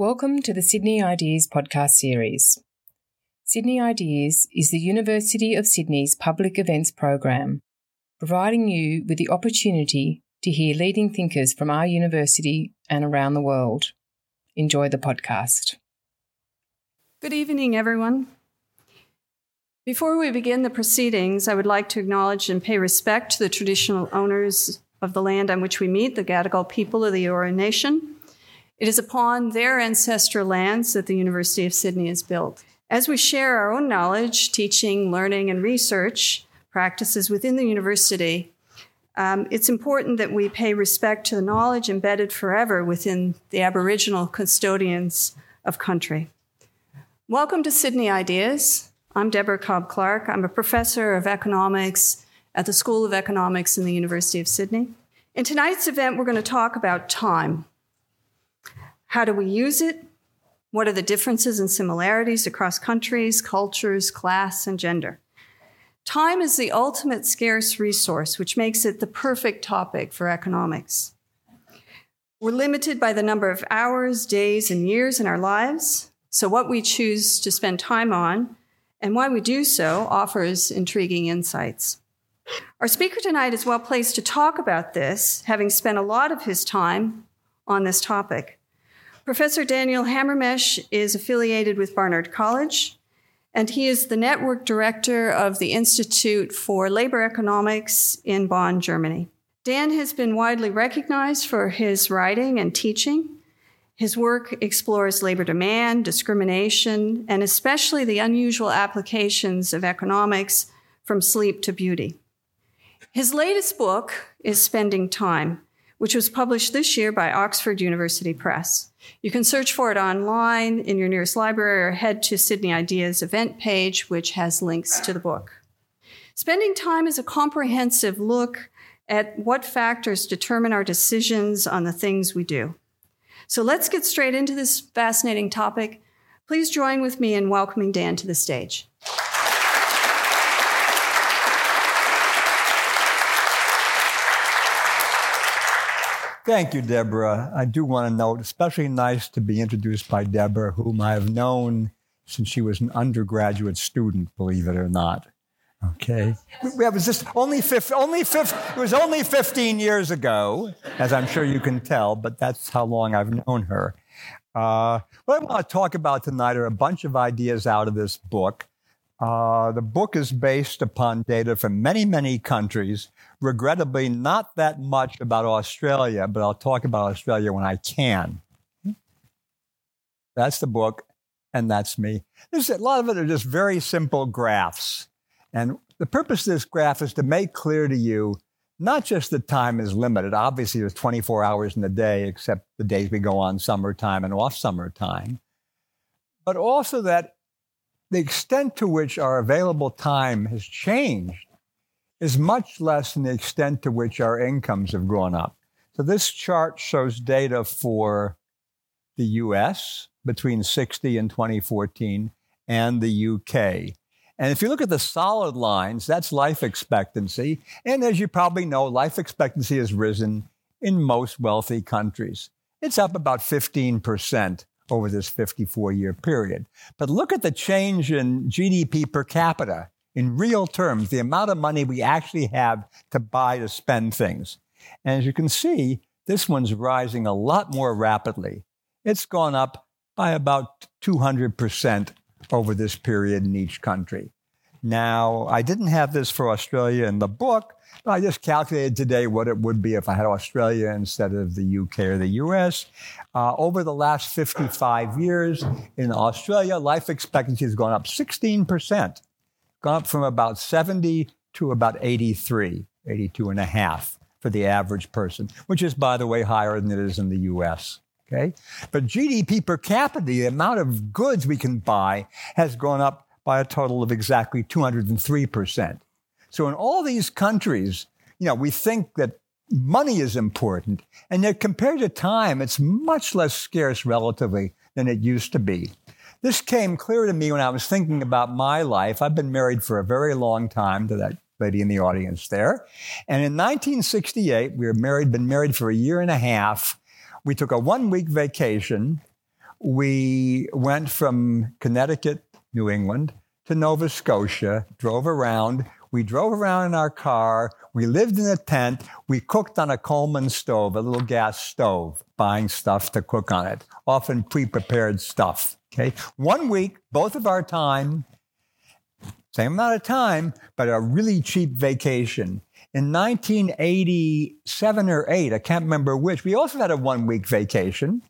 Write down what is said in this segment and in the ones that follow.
Welcome to the Sydney Ideas podcast series. Sydney Ideas is the University of Sydney's public events program, providing you with the opportunity to hear leading thinkers from our university and around the world. Enjoy the podcast. Good evening, everyone. Before we begin the proceedings, I would like to acknowledge and pay respect to the traditional owners of the land on which we meet, the Gadigal people of the Eora Nation. It is upon their ancestral lands that the University of Sydney is built. As we share our own knowledge, teaching, learning, and research practices within the university, um, it's important that we pay respect to the knowledge embedded forever within the Aboriginal custodians of country. Welcome to Sydney Ideas. I'm Deborah Cobb Clark. I'm a professor of economics at the School of Economics in the University of Sydney. In tonight's event, we're going to talk about time. How do we use it? What are the differences and similarities across countries, cultures, class, and gender? Time is the ultimate scarce resource, which makes it the perfect topic for economics. We're limited by the number of hours, days, and years in our lives, so what we choose to spend time on and why we do so offers intriguing insights. Our speaker tonight is well placed to talk about this, having spent a lot of his time on this topic. Professor Daniel Hamermesh is affiliated with Barnard College, and he is the network director of the Institute for Labor Economics in Bonn, Germany. Dan has been widely recognized for his writing and teaching, his work explores labor demand, discrimination, and especially the unusual applications of economics from sleep to beauty. His latest book is Spending Time, which was published this year by Oxford University Press. You can search for it online in your nearest library or head to Sydney Ideas event page, which has links to the book. Spending Time is a comprehensive look at what factors determine our decisions on the things we do. So let's get straight into this fascinating topic. Please join with me in welcoming Dan to the stage. Thank you, Deborah. I do want to note, especially nice to be introduced by Deborah, whom I have known since she was an undergraduate student, believe it or not. Okay. It was just only, 50, only 50, it was only 15 years ago, as I'm sure you can tell, but that's how long I've known her. Uh, what I want to talk about tonight are a bunch of ideas out of this book. Uh, the book is based upon data from many, many countries. Regrettably, not that much about Australia, but I'll talk about Australia when I can. That's the book, and that's me. There's a lot of it are just very simple graphs. And the purpose of this graph is to make clear to you not just that time is limited. Obviously, there's 24 hours in the day, except the days we go on summertime and off summertime, but also that the extent to which our available time has changed is much less than the extent to which our incomes have gone up. So this chart shows data for the US between 60 and 2014 and the UK. And if you look at the solid lines, that's life expectancy. And as you probably know, life expectancy has risen in most wealthy countries. It's up about 15% over this 54 year period. But look at the change in GDP per capita in real terms, the amount of money we actually have to buy to spend things. And as you can see, this one's rising a lot more rapidly. It's gone up by about 200% over this period in each country. Now, I didn't have this for Australia in the book, I just calculated today what it would be if I had Australia instead of the UK or the US. Uh, over the last 55 years in Australia, life expectancy has gone up 16%, gone up from about 70 to about 83, 82 and a half for the average person, which is, by the way, higher than it is in the US. Okay? But GDP per capita, the amount of goods we can buy, has gone up by a total of exactly 203%. So in all these countries, you know, we think that money is important, and yet compared to time, it's much less scarce relatively than it used to be. This came clear to me when I was thinking about my life. I've been married for a very long time to that lady in the audience there. And in 1968, we were married, been married for a year and a half. We took a one week vacation we went from Connecticut, New England, to Nova Scotia, drove around. We drove around in our car. We lived in a tent. We cooked on a Coleman stove, a little gas stove, buying stuff to cook on it, often pre prepared stuff. Okay. One week, both of our time, same amount of time, but a really cheap vacation. In 1987 or 8, I can't remember which, we also had a one week vacation.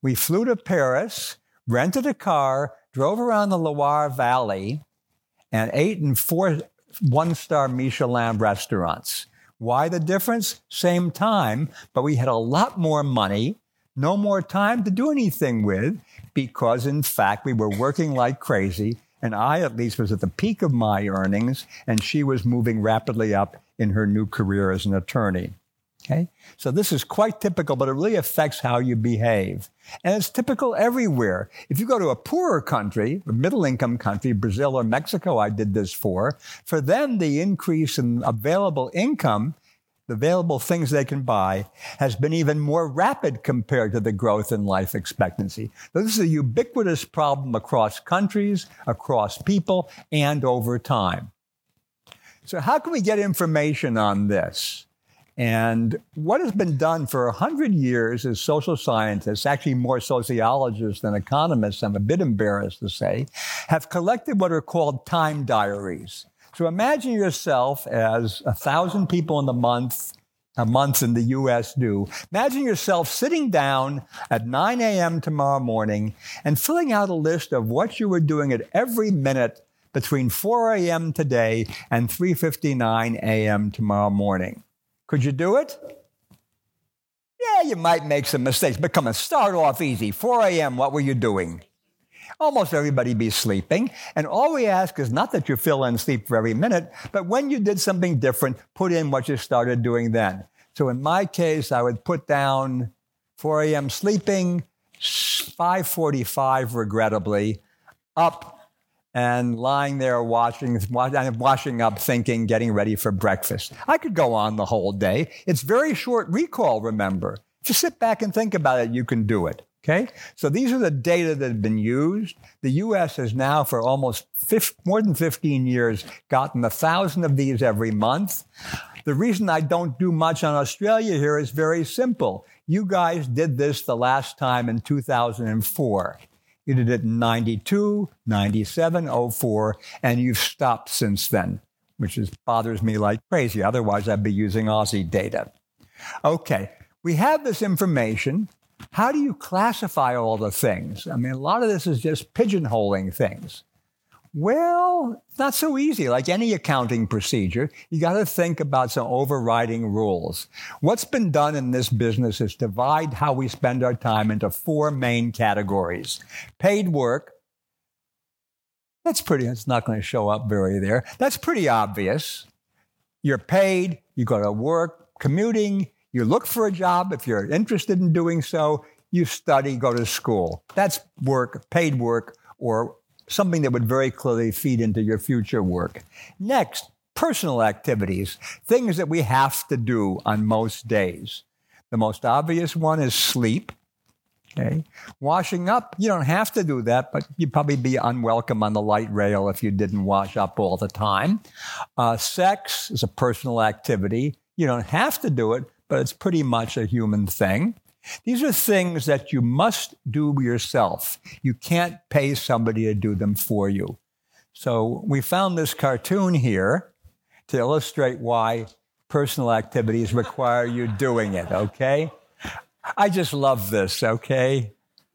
We flew to Paris, rented a car, drove around the Loire Valley, and ate in four one star Michelin restaurants. Why the difference? Same time, but we had a lot more money, no more time to do anything with, because in fact we were working like crazy. And I, at least, was at the peak of my earnings, and she was moving rapidly up in her new career as an attorney. Okay? So this is quite typical, but it really affects how you behave. And it's typical everywhere. If you go to a poorer country, a middle income country, Brazil or Mexico, I did this for, for them, the increase in available income, the available things they can buy, has been even more rapid compared to the growth in life expectancy. So this is a ubiquitous problem across countries, across people, and over time. So how can we get information on this? And what has been done for 100 years is social scientists, actually more sociologists than economists, I'm a bit embarrassed to say, have collected what are called time diaries. So imagine yourself as a thousand people in the month, a month in the US do. Imagine yourself sitting down at 9 a.m. tomorrow morning and filling out a list of what you were doing at every minute between 4 a.m. today and 3:59 a.m. tomorrow morning. Could you do it? Yeah, you might make some mistakes, but come on, start off easy. 4 a.m., what were you doing? Almost everybody be sleeping. And all we ask is not that you fill in sleep for every minute, but when you did something different, put in what you started doing then. So in my case, I would put down 4 a.m. sleeping, 5:45 regrettably, up and lying there watching, washing up, thinking, getting ready for breakfast. I could go on the whole day. It's very short recall, remember. Just sit back and think about it, you can do it. Okay? So these are the data that have been used. The US has now, for almost 50, more than 15 years, gotten a thousand of these every month. The reason I don't do much on Australia here is very simple. You guys did this the last time in 2004. You did it in 92, 97, 04, and you've stopped since then, which is, bothers me like crazy. Otherwise, I'd be using Aussie data. Okay, we have this information. How do you classify all the things? I mean, a lot of this is just pigeonholing things. Well, not so easy. Like any accounting procedure, you got to think about some overriding rules. What's been done in this business is divide how we spend our time into four main categories. Paid work. That's pretty, it's not going to show up very there. That's pretty obvious. You're paid, you go to work, commuting, you look for a job if you're interested in doing so, you study, go to school. That's work, paid work, or something that would very clearly feed into your future work. Next, personal activities, things that we have to do on most days. The most obvious one is sleep. Okay. Washing up, you don't have to do that, but you'd probably be unwelcome on the light rail if you didn't wash up all the time. Uh, sex is a personal activity. You don't have to do it, but it's pretty much a human thing. These are things that you must do yourself. You can't pay somebody to do them for you. So we found this cartoon here to illustrate why personal activities require you doing it, okay? I just love this, okay?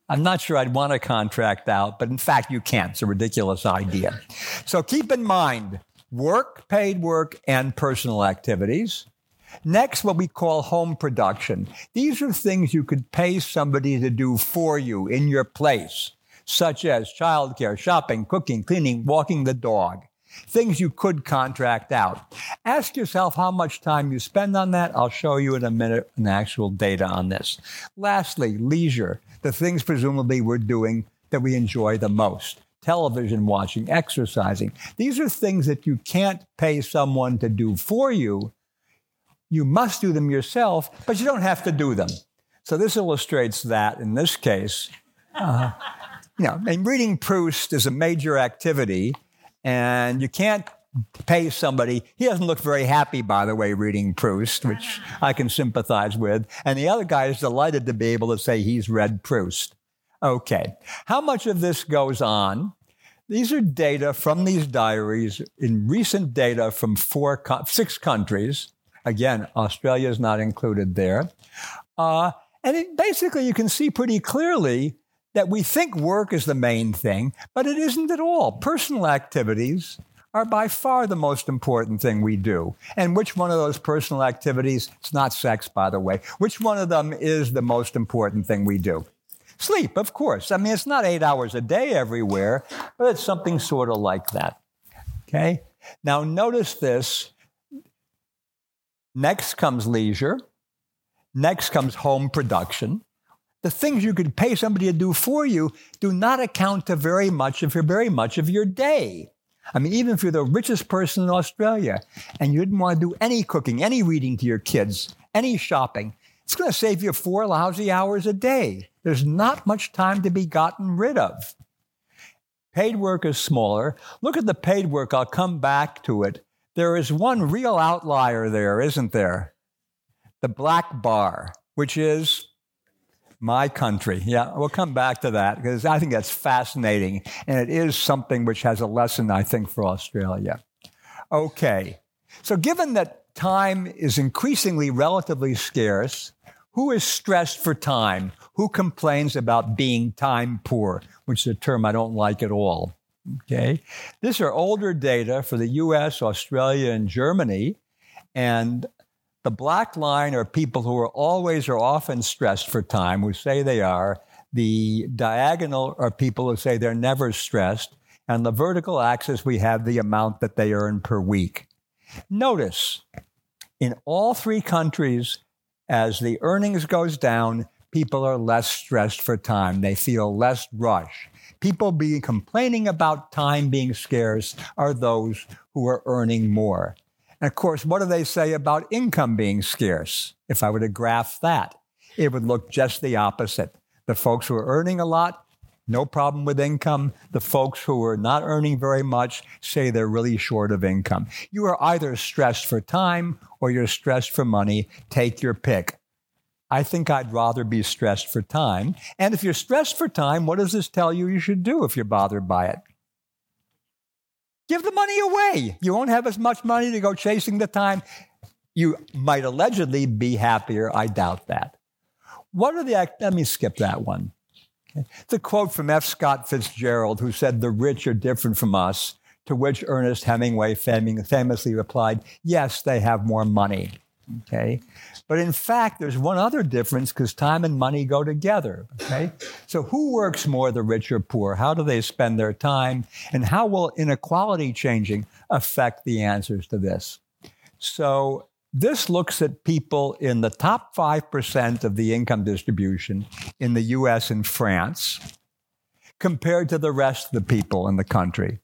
I'm not sure I'd want to contract out, but in fact, you can't. It's a ridiculous idea. So keep in mind work, paid work, and personal activities. Next, what we call home production. These are things you could pay somebody to do for you in your place, such as childcare, shopping, cooking, cleaning, walking the dog. Things you could contract out. Ask yourself how much time you spend on that. I'll show you in a minute an actual data on this. Lastly, leisure, the things presumably we're doing that we enjoy the most television watching, exercising. These are things that you can't pay someone to do for you, you must do them yourself, but you don't have to do them. So this illustrates that in this case, Uh, you know, and reading Proust is a major activity, and you can't pay somebody. He doesn't look very happy, by the way, reading Proust, which I can sympathize with. And the other guy is delighted to be able to say he's read Proust. Okay. How much of this goes on? These are data from these diaries in recent data from four, six countries. Again, Australia is not included there. Uh, and it, basically, you can see pretty clearly that we think work is the main thing, but it isn't at all. Personal activities are by far the most important thing we do. And which one of those personal activities, it's not sex, by the way, which one of them is the most important thing we do? Sleep, of course. I mean, it's not eight hours a day everywhere, but it's something sort of like that. Okay? Now, notice this. Next comes leisure. Next comes home production. The things you could pay somebody to do for you do not account to very much of very much of your day. I mean, even if you're the richest person in Australia and you didn't want to do any cooking, any reading to your kids, any shopping, it's going to save you four lousy hours a day. There's not much time to be gotten rid of. Paid work is smaller. Look at the paid work. I'll come back to it. There is one real outlier there, isn't there? The black bar, which is my country. Yeah, we'll come back to that because I think that's fascinating. And it is something which has a lesson, I think, for Australia. Okay. So, given that time is increasingly relatively scarce, who is stressed for time? Who complains about being time poor, which is a term I don't like at all? Okay. These are older data for the US, Australia, and Germany. And the black line are people who are always or often stressed for time, who say they are. The diagonal are people who say they're never stressed. And the vertical axis, we have the amount that they earn per week. Notice in all three countries, as the earnings goes down, people are less stressed for time. They feel less rush. People being complaining about time being scarce are those who are earning more. And of course, what do they say about income being scarce? If I were to graph that, it would look just the opposite. The folks who are earning a lot, no problem with income. The folks who are not earning very much say they're really short of income. You are either stressed for time or you're stressed for money. Take your pick. I think I'd rather be stressed for time. And if you're stressed for time, what does this tell you you should do if you're bothered by it? Give the money away. You won't have as much money to go chasing the time. You might allegedly be happier. I doubt that. What are the, let me skip that one. It's quote from F. Scott Fitzgerald, who said, The rich are different from us, to which Ernest Hemingway famously replied, Yes, they have more money. Okay. But in fact, there's one other difference because time and money go together. Okay. So who works more, the rich or poor? How do they spend their time? And how will inequality changing affect the answers to this? So this looks at people in the top 5% of the income distribution in the US and France compared to the rest of the people in the country.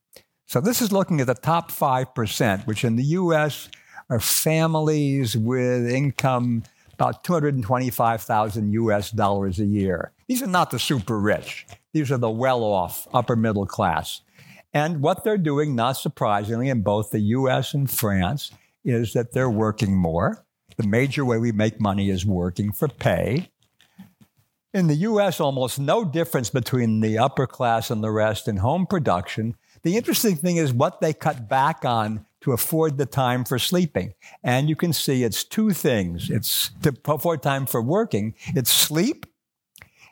So this is looking at the top 5%, which in the US are families with income about 225,000 US dollars a year. These are not the super rich. These are the well off upper middle class. And what they're doing, not surprisingly, in both the US and France, is that they're working more. The major way we make money is working for pay. In the US, almost no difference between the upper class and the rest in home production. The interesting thing is what they cut back on to afford the time for sleeping. And you can see it's two things. It's to afford time for working. It's sleep.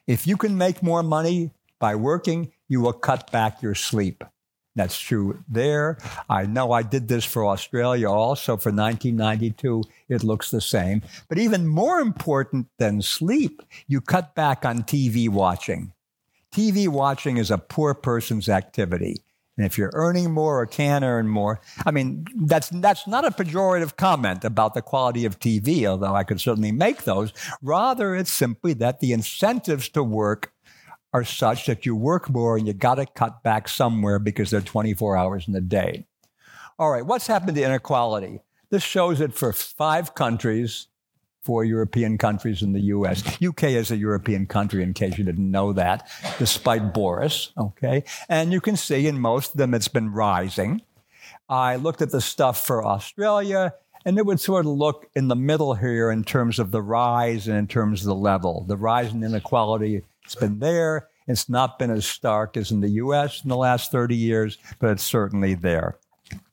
If you can make more money by working, you will cut back your sleep. That's true there. I know I did this for Australia also for 1992. It looks the same. But even more important than sleep, you cut back on TV watching. TV watching is a poor person's activity. And if you're earning more or can earn more, I mean, that's, that's not a pejorative comment about the quality of TV, although I could certainly make those. Rather, it's simply that the incentives to work are such that you work more and you got to cut back somewhere because they're 24 hours in the day. All right, what's happened to inequality? This shows it for five countries four European countries in the US. UK is a European country, in case you didn't know that, despite Boris, okay? And you can see in most of them it's been rising. I looked at the stuff for Australia, and it would sort of look in the middle here in terms of the rise and in terms of the level. The rise in inequality, it's been there. It's not been as stark as in the US in the last 30 years, but it's certainly there.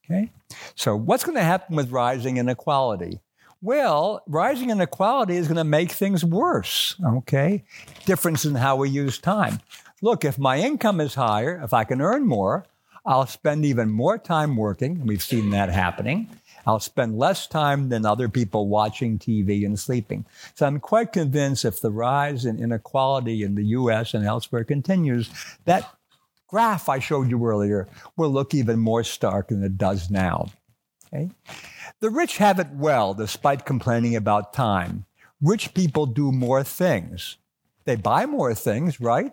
Okay? So, what's going to happen with rising inequality? Well, rising inequality is going to make things worse, okay? Difference in how we use time. Look, if my income is higher, if I can earn more, I'll spend even more time working. We've seen that happening. I'll spend less time than other people watching TV and sleeping. So I'm quite convinced if the rise in inequality in the US and elsewhere continues, that graph I showed you earlier will look even more stark than it does now. Okay? The rich have it well despite complaining about time. Rich people do more things. They buy more things, right?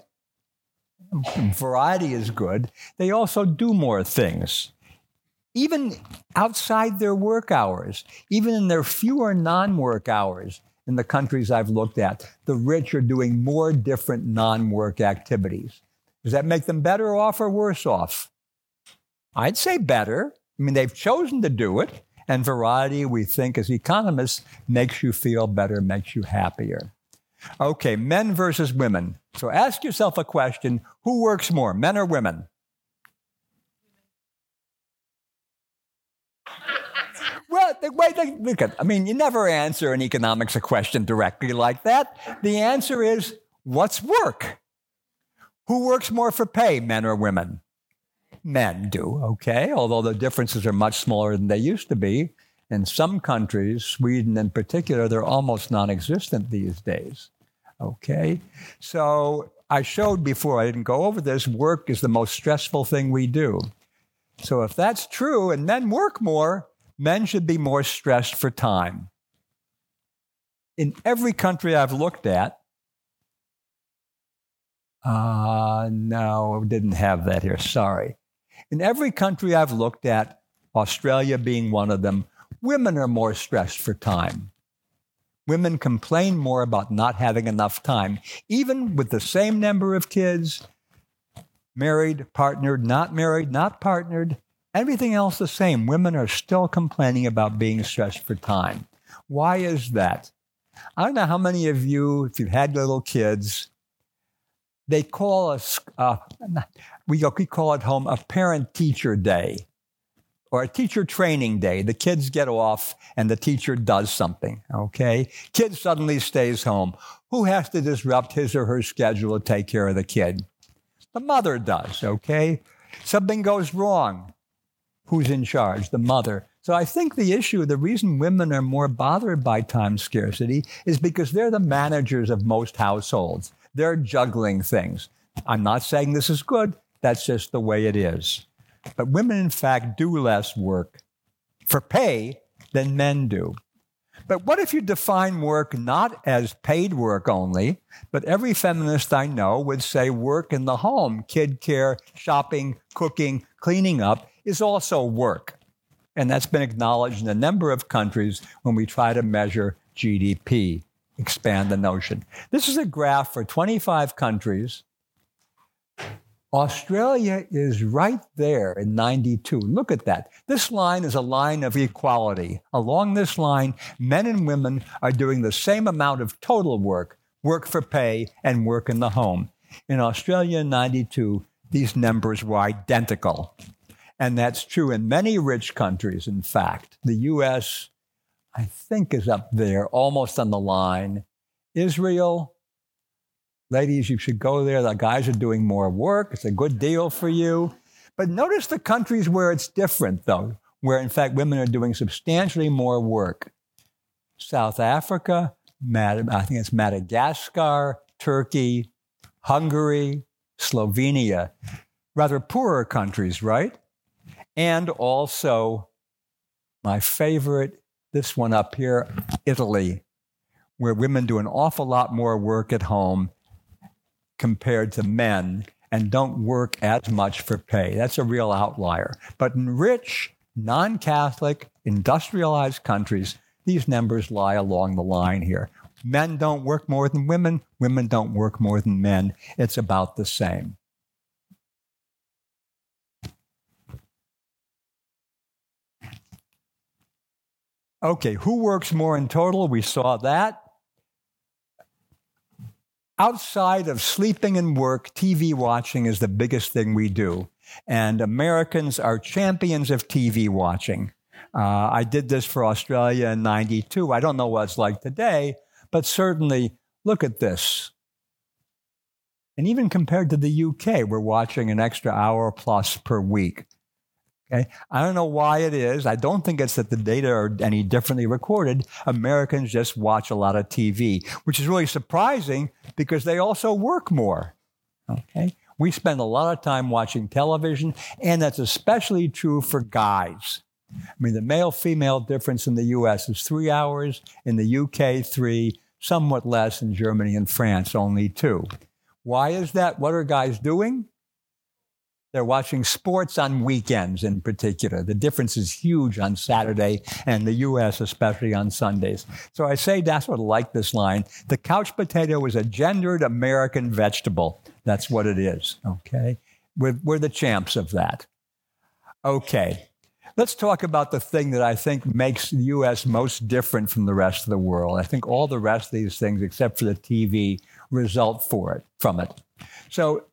Variety is good. They also do more things. Even outside their work hours, even in their fewer non work hours in the countries I've looked at, the rich are doing more different non work activities. Does that make them better off or worse off? I'd say better. I mean, they've chosen to do it, and variety, we think as economists, makes you feel better, makes you happier. Okay, men versus women. So ask yourself a question who works more, men or women? Well, wait, look at, I mean, you never answer an economics a question directly like that. The answer is what's work? Who works more for pay, men or women? Men do, okay, although the differences are much smaller than they used to be. In some countries, Sweden in particular, they're almost non existent these days. Okay? So I showed before, I didn't go over this, work is the most stressful thing we do. So if that's true and men work more, men should be more stressed for time. In every country I've looked at, uh, no, didn't have that here. Sorry. In every country I've looked at, Australia being one of them, women are more stressed for time. Women complain more about not having enough time, even with the same number of kids, married, partnered, not married, not partnered, everything else the same. Women are still complaining about being stressed for time. Why is that? I don't know how many of you, if you've had little kids, they call us, uh, we, we call it home a parent teacher day or a teacher training day. The kids get off and the teacher does something, okay? Kid suddenly stays home. Who has to disrupt his or her schedule to take care of the kid? The mother does, okay? Something goes wrong. Who's in charge? The mother. So I think the issue, the reason women are more bothered by time scarcity is because they're the managers of most households. They're juggling things. I'm not saying this is good, that's just the way it is. But women, in fact, do less work for pay than men do. But what if you define work not as paid work only, but every feminist I know would say work in the home, kid care, shopping, cooking, cleaning up is also work. And that's been acknowledged in a number of countries when we try to measure GDP expand the notion. This is a graph for 25 countries. Australia is right there in 92. Look at that. This line is a line of equality. Along this line, men and women are doing the same amount of total work, work for pay, and work in the home. In Australia in 92, these numbers were identical. And that's true in many rich countries, in fact. The US I think is up there, almost on the line. Israel, ladies, you should go there. The guys are doing more work. It's a good deal for you. But notice the countries where it's different, though, where in fact women are doing substantially more work. South Africa, I think it's Madagascar, Turkey, Hungary, Slovenia, rather poorer countries, right? And also, my favorite this one up here, Italy, where women do an awful lot more work at home compared to men and don't work as much for pay. That's a real outlier. But in rich, non Catholic, industrialized countries, these numbers lie along the line here. Men don't work more than women, women don't work more than men. It's about the same. Okay, who works more in total? We saw that. Outside of sleeping and work, TV watching is the biggest thing we do. And Americans are champions of TV watching. Uh, I did this for Australia in 92. I don't know what it's like today, but certainly look at this. And even compared to the UK, we're watching an extra hour plus per week. Okay? I don't know why it is. I don't think it's that the data are any differently recorded. Americans just watch a lot of TV, which is really surprising because they also work more. Okay? We spend a lot of time watching television, and that's especially true for guys. I mean, the male female difference in the US is three hours, in the UK, three, somewhat less in Germany and France, only two. Why is that? What are guys doing? They're watching sports on weekends in particular. The difference is huge on Saturday and the US, especially on Sundays. So I say that's what I like this line. The couch potato is a gendered American vegetable. That's what it is. Okay. We're, we're the champs of that. Okay. Let's talk about the thing that I think makes the US most different from the rest of the world. I think all the rest of these things, except for the TV, result for it from it. So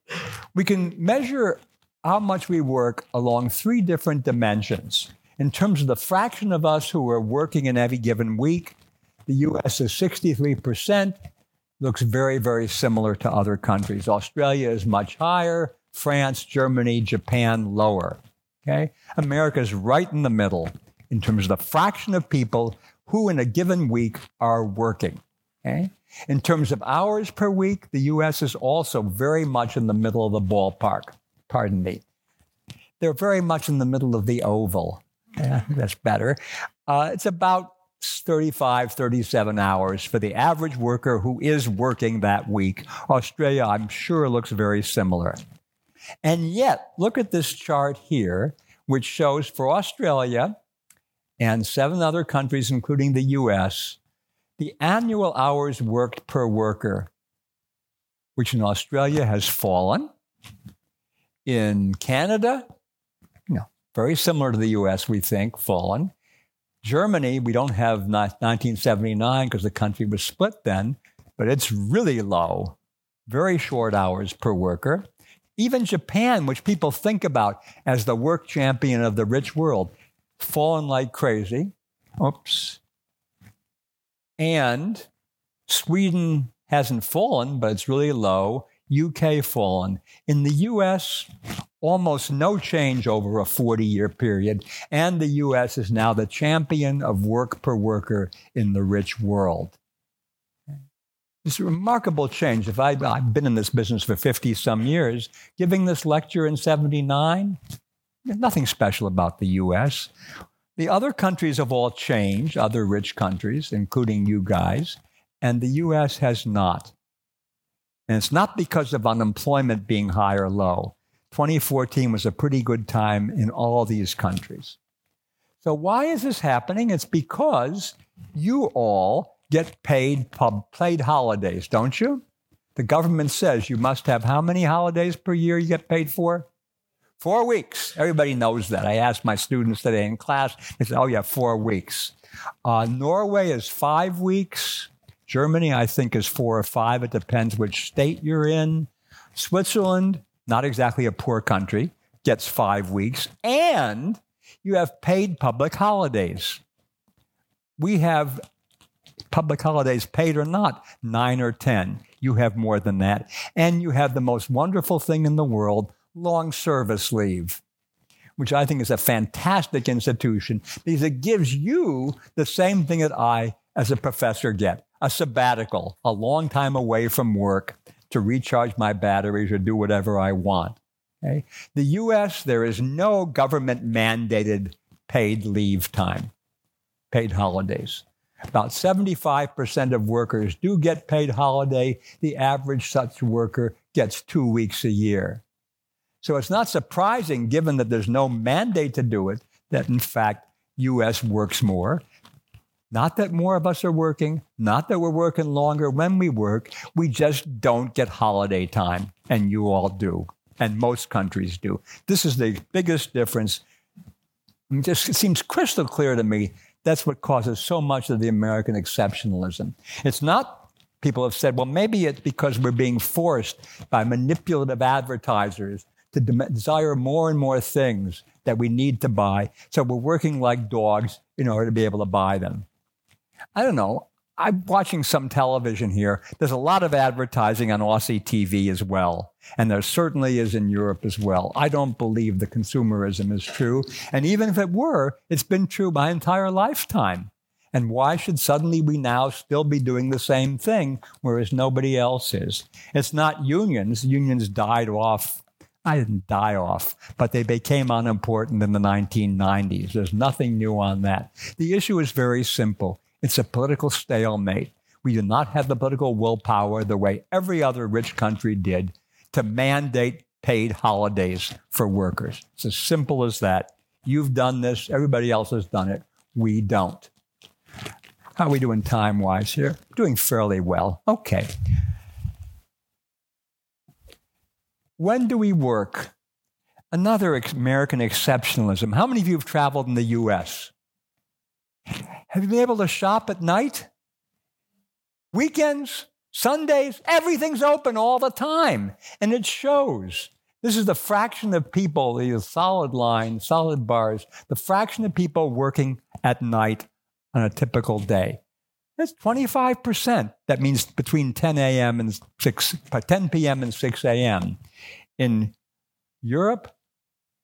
we can measure how much we work along three different dimensions. In terms of the fraction of us who are working in every given week, the US is 63%, looks very, very similar to other countries. Australia is much higher, France, Germany, Japan lower. Okay? America is right in the middle in terms of the fraction of people who in a given week are working. Okay? In terms of hours per week, the US is also very much in the middle of the ballpark pardon me. They're very much in the middle of the oval. Yeah, that's better. Uh, it's about 35, 37 hours for the average worker who is working that week. Australia, I'm sure, looks very similar. And yet, look at this chart here, which shows for Australia and seven other countries, including the US, the annual hours worked per worker, which in Australia has fallen in Canada, you know, very similar to the US, we think, fallen. Germany, we don't have 1979 because the country was split then, but it's really low, very short hours per worker. Even Japan, which people think about as the work champion of the rich world, fallen like crazy. Oops. And Sweden hasn't fallen, but it's really low. UK fallen. In the US, almost no change over a 40 year period. And the US is now the champion of work per worker in the rich world. It's a remarkable change. If I, I've been in this business for 50 some years, giving this lecture in 79, nothing special about the US. The other countries have all changed, other rich countries, including you guys, and the US has not. And it's not because of unemployment being high or low. 2014 was a pretty good time in all these countries. So, why is this happening? It's because you all get paid pub, paid holidays, don't you? The government says you must have how many holidays per year you get paid for? Four weeks. Everybody knows that. I asked my students today in class. They said, oh, yeah, four weeks. Uh, Norway is five weeks. Germany, I think, is four or five. It depends which state you're in. Switzerland, not exactly a poor country, gets five weeks. And you have paid public holidays. We have public holidays, paid or not, nine or 10. You have more than that. And you have the most wonderful thing in the world long service leave, which I think is a fantastic institution because it gives you the same thing that I, as a professor, get a sabbatical, a long time away from work to recharge my batteries or do whatever I want. Okay? The US, there is no government mandated paid leave time, paid holidays. About 75% of workers do get paid holiday. The average such worker gets two weeks a year. So it's not surprising, given that there's no mandate to do it, that in fact US works more Not that more of us are working, not that we're working longer when we work. We just don't get holiday time, and you all do, and most countries do. This is the biggest difference. It just seems crystal clear to me that's what causes so much of the American exceptionalism. It's not, people have said, well, maybe it's because we're being forced by manipulative advertisers to de- desire more and more things that we need to buy. So we're working like dogs in order to be able to buy them. I don't know. I'm watching some television here. There's a lot of advertising on Aussie TV as well. And there certainly is in Europe as well. I don't believe the consumerism is true. And even if it were, it's been true my entire lifetime. And why should suddenly we now still be doing the same thing, whereas nobody else is? It's not unions. Unions died off. I didn't die off, but they became unimportant in the 1990s. There's nothing new on that. The issue is very simple. It's a political stalemate. We do not have the political willpower the way every other rich country did to mandate paid holidays for workers. It's as simple as that. You've done this, everybody else has done it. We don't. How are we doing time wise here? Doing fairly well. Okay. When do we work? Another American exceptionalism. How many of you have traveled in the US? Have you been able to shop at night? Weekends, Sundays, everything's open all the time. And it shows. This is the fraction of people, the solid line, solid bars, the fraction of people working at night on a typical day. That's 25%. That means between 10 a.m. and 6, 10 p.m. and 6 a.m. In Europe,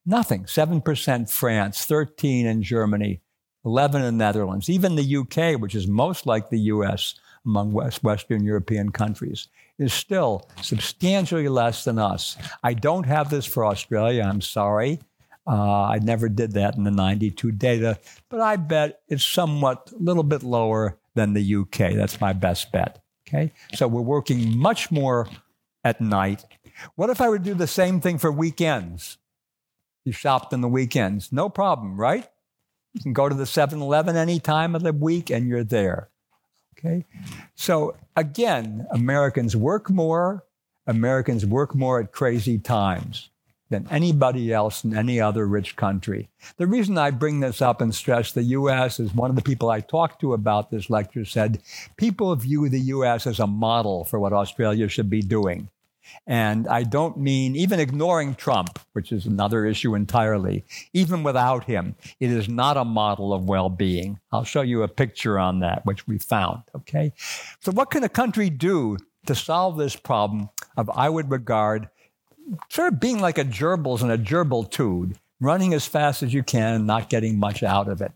nothing. 7% France, 13 in Germany, 11 in the Netherlands, even the UK, which is most like the US among West, Western European countries, is still substantially less than us. I don't have this for Australia, I'm sorry. Uh, I never did that in the 92 data, but I bet it's somewhat a little bit lower than the UK. That's my best bet. Okay. So we're working much more at night. What if I would do the same thing for weekends? You shopped on the weekends. No problem, right? You can go to the 7 Eleven any time of the week and you're there. Okay? So again, Americans work more. Americans work more at crazy times than anybody else in any other rich country. The reason I bring this up and stress the U.S. is one of the people I talked to about this lecture said people view the U.S. as a model for what Australia should be doing. And I don't mean even ignoring Trump, which is another issue entirely. Even without him, it is not a model of well being. I'll show you a picture on that, which we found. Okay. So, what can a country do to solve this problem of, I would regard, sort of being like a gerbils and a gerbil tube, running as fast as you can and not getting much out of it?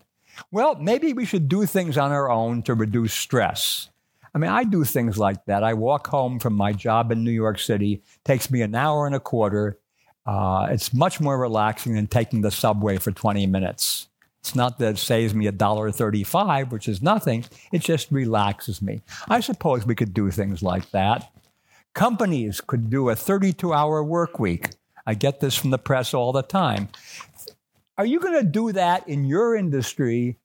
Well, maybe we should do things on our own to reduce stress. I mean, I do things like that. I walk home from my job in New York City, takes me an hour and a quarter. Uh, it's much more relaxing than taking the subway for 20 minutes. It's not that it saves me $1.35, which is nothing. It just relaxes me. I suppose we could do things like that. Companies could do a 32 hour work week. I get this from the press all the time. Are you going to do that in your industry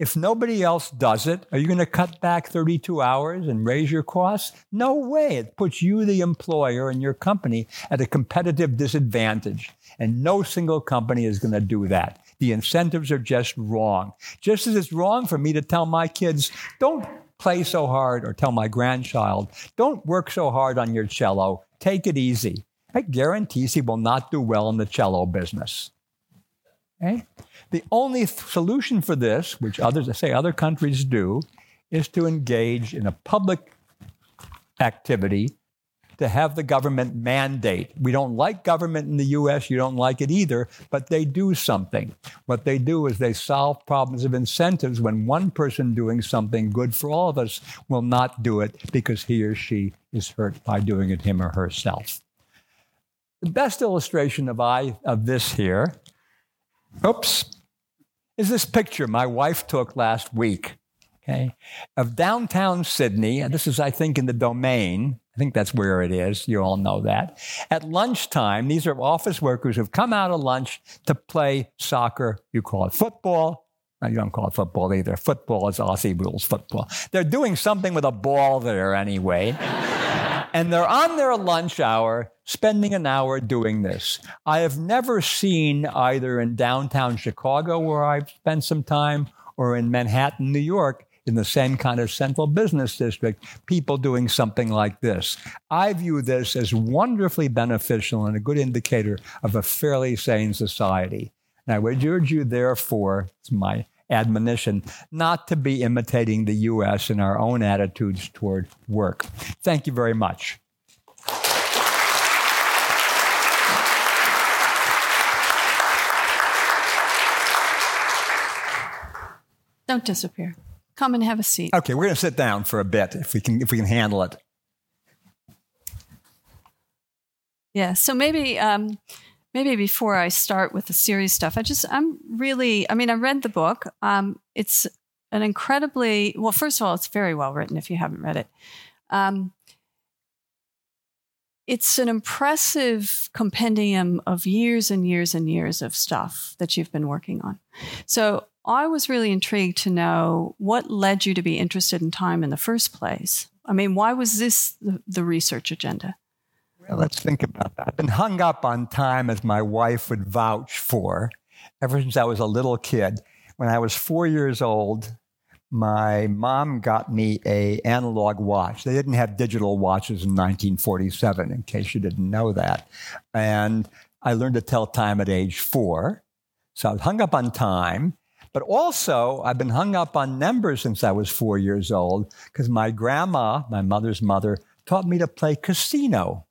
if nobody else does it, are you going to cut back 32 hours and raise your costs? No way. It puts you, the employer, and your company at a competitive disadvantage. And no single company is going to do that. The incentives are just wrong. Just as it's wrong for me to tell my kids, don't play so hard, or tell my grandchild, don't work so hard on your cello. Take it easy. I guarantee he will not do well in the cello business. Okay? The only th- solution for this, which others I say other countries do, is to engage in a public activity to have the government mandate. We don't like government in the US, you don't like it either, but they do something. What they do is they solve problems of incentives when one person doing something good for all of us will not do it because he or she is hurt by doing it him or herself. The best illustration of I of this here, oops, is this picture my wife took last week, okay, of downtown Sydney. And this is, I think, in the domain. I think that's where it is. You all know that. At lunchtime, these are office workers who've come out of lunch to play soccer. You call it football. No, You don't call it football either. Football is Aussie rules football. They're doing something with a ball there anyway. And they're on their lunch hour spending an hour doing this. I have never seen either in downtown Chicago, where I've spent some time, or in Manhattan, New York, in the same kind of central business district, people doing something like this. I view this as wonderfully beneficial and a good indicator of a fairly sane society. And I would urge you, therefore, it's my admonition, not to be imitating the U.S. in our own attitudes toward work. Thank you very much. Don't disappear. Come and have a seat. Okay, we're going to sit down for a bit if we can if we can handle it. Yeah. So maybe um, maybe before I start with the series stuff, I just I'm really I mean I read the book. Um, it's an incredibly well. First of all, it's very well written. If you haven't read it. Um, it's an impressive compendium of years and years and years of stuff that you've been working on. So I was really intrigued to know what led you to be interested in time in the first place. I mean, why was this the, the research agenda? Let's think about that. I've been hung up on time as my wife would vouch for ever since I was a little kid. When I was four years old, my mom got me a analog watch. They didn't have digital watches in 1947, in case you didn't know that. And I learned to tell time at age four. So I was hung up on time. But also, I've been hung up on numbers since I was four years old because my grandma, my mother's mother, taught me to play casino,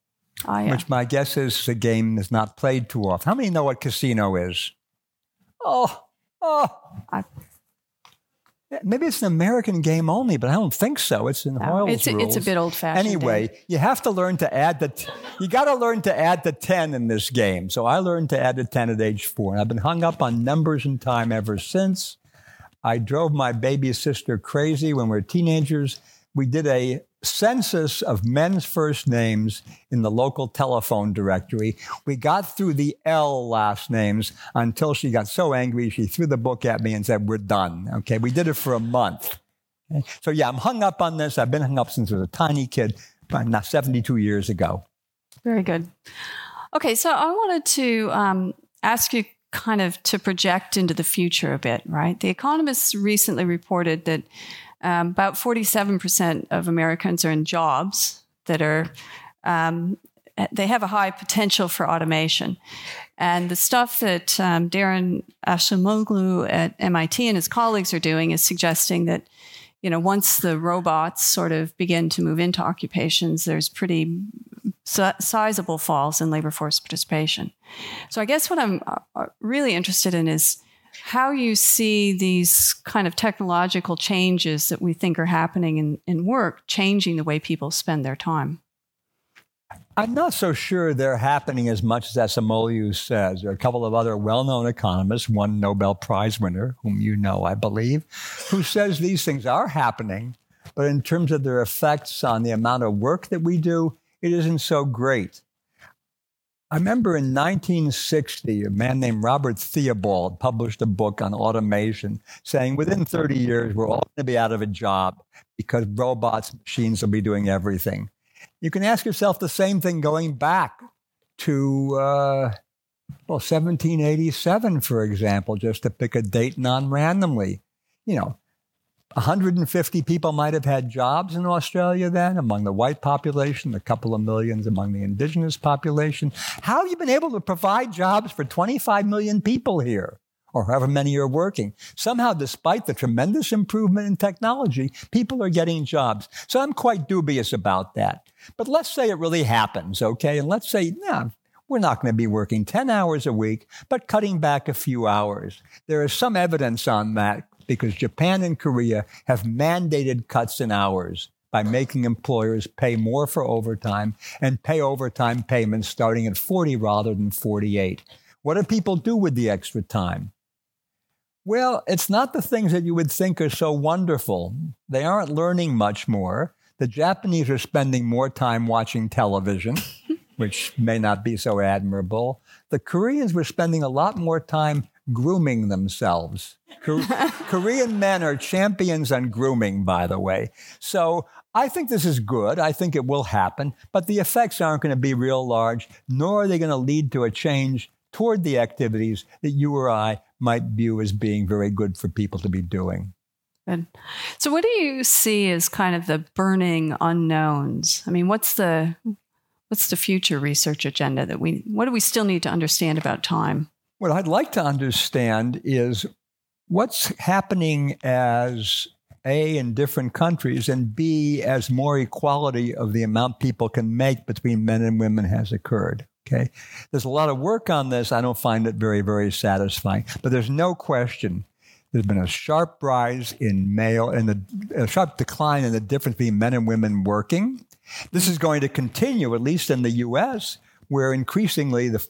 Oh, yeah. which my guess is a game is not played too often. How many know what casino is? Oh, oh. I- Maybe it's an American game only, but I don't think so. It's in No, Hoyle's it's, a, it's a bit old fashioned. Anyway, you have to learn to add the, t- you got to learn to add the 10 in this game. So I learned to add the 10 at age four. And I've been hung up on numbers and time ever since. I drove my baby sister crazy when we were teenagers. We did a census of men's first names in the local telephone directory. We got through the L last names until she got so angry she threw the book at me and said, We're done. Okay, we did it for a month. Okay? So, yeah, I'm hung up on this. I've been hung up since I was a tiny kid, not 72 years ago. Very good. Okay, so I wanted to um, ask you kind of to project into the future a bit, right? The Economist recently reported that um, about 47% of Americans are in jobs that are, um, they have a high potential for automation. And the stuff that um, Daron Acemoglu at MIT and his colleagues are doing is suggesting that you know, once the robots sort of begin to move into occupations, there's pretty si- sizable falls in labor force participation. So I guess what I'm uh, really interested in is how you see these kind of technological changes that we think are happening in, in work changing the way people spend their time. I'm not so sure they're happening as much as Acemoglu says. There are a couple of other well-known economists, one Nobel Prize winner, whom you know, I believe, who says these things are happening, but in terms of their effects on the amount of work that we do, it isn't so great. I remember in 1960, a man named Robert Theobald published a book on automation saying within 30 years, we're all going to be out of a job because robots, machines will be doing everything. You can ask yourself the same thing going back to, uh, well, 1787, for example, just to pick a date non randomly. You know, 150 people might have had jobs in Australia then among the white population, a couple of millions among the indigenous population. How have you been able to provide jobs for 25 million people here? Or however many are working. Somehow, despite the tremendous improvement in technology, people are getting jobs. So I'm quite dubious about that. But let's say it really happens, okay? And let's say, no, we're not going to be working 10 hours a week, but cutting back a few hours. There is some evidence on that because Japan and Korea have mandated cuts in hours by making employers pay more for overtime and pay overtime payments starting at 40 rather than 48. What do people do with the extra time? Well, it's not the things that you would think are so wonderful. They aren't learning much more. The Japanese are spending more time watching television, which may not be so admirable. The Koreans were spending a lot more time grooming themselves. Korean men are champions on grooming, by the way. So I think this is good. I think it will happen, but the effects aren't going to be real large, nor are they going to lead to a change toward the activities that you or I might view as being very good for people to be doing. Good. So, what do you see as kind of the burning unknowns? I mean, what's the what's the future research agenda that we what do we still need to understand about time? What I'd like to understand is what's happening as a in different countries and b as more equality of the amount people can make between men and women has occurred okay? There's a lot of work on this. I don't find it very very satisfying. But there's no question there's been a sharp rise in male and a sharp decline in the difference between men and women working. This is going to continue at least in the us where increasingly the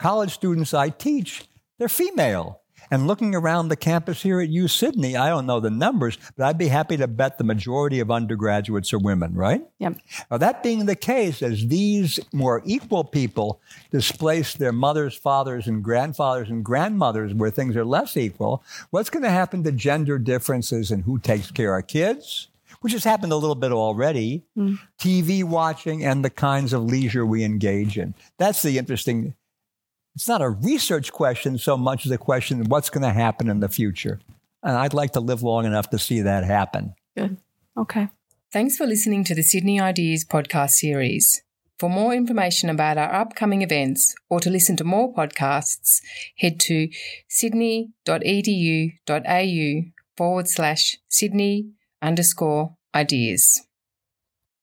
college students i teach they're female and looking around the campus here at U Sydney, I don't know the numbers, but I'd be happy to bet the majority of undergraduates are women, right? Yep. Now, that being the case, as these more equal people displace their mothers, fathers, and grandfathers and grandmothers where things are less equal, what's going to happen to gender differences in who takes care of kids? Which has happened a little bit already, mm. TV watching, and the kinds of leisure we engage in. That's the interesting it's not a research question so much as a question of what's going to happen in the future. And I'd like to live long enough to see that happen. Good. Okay. Thanks for listening to the Sydney Ideas podcast series. For more information about our upcoming events or to listen to more podcasts, head to sydney.edu.au forward slash Sydney underscore ideas.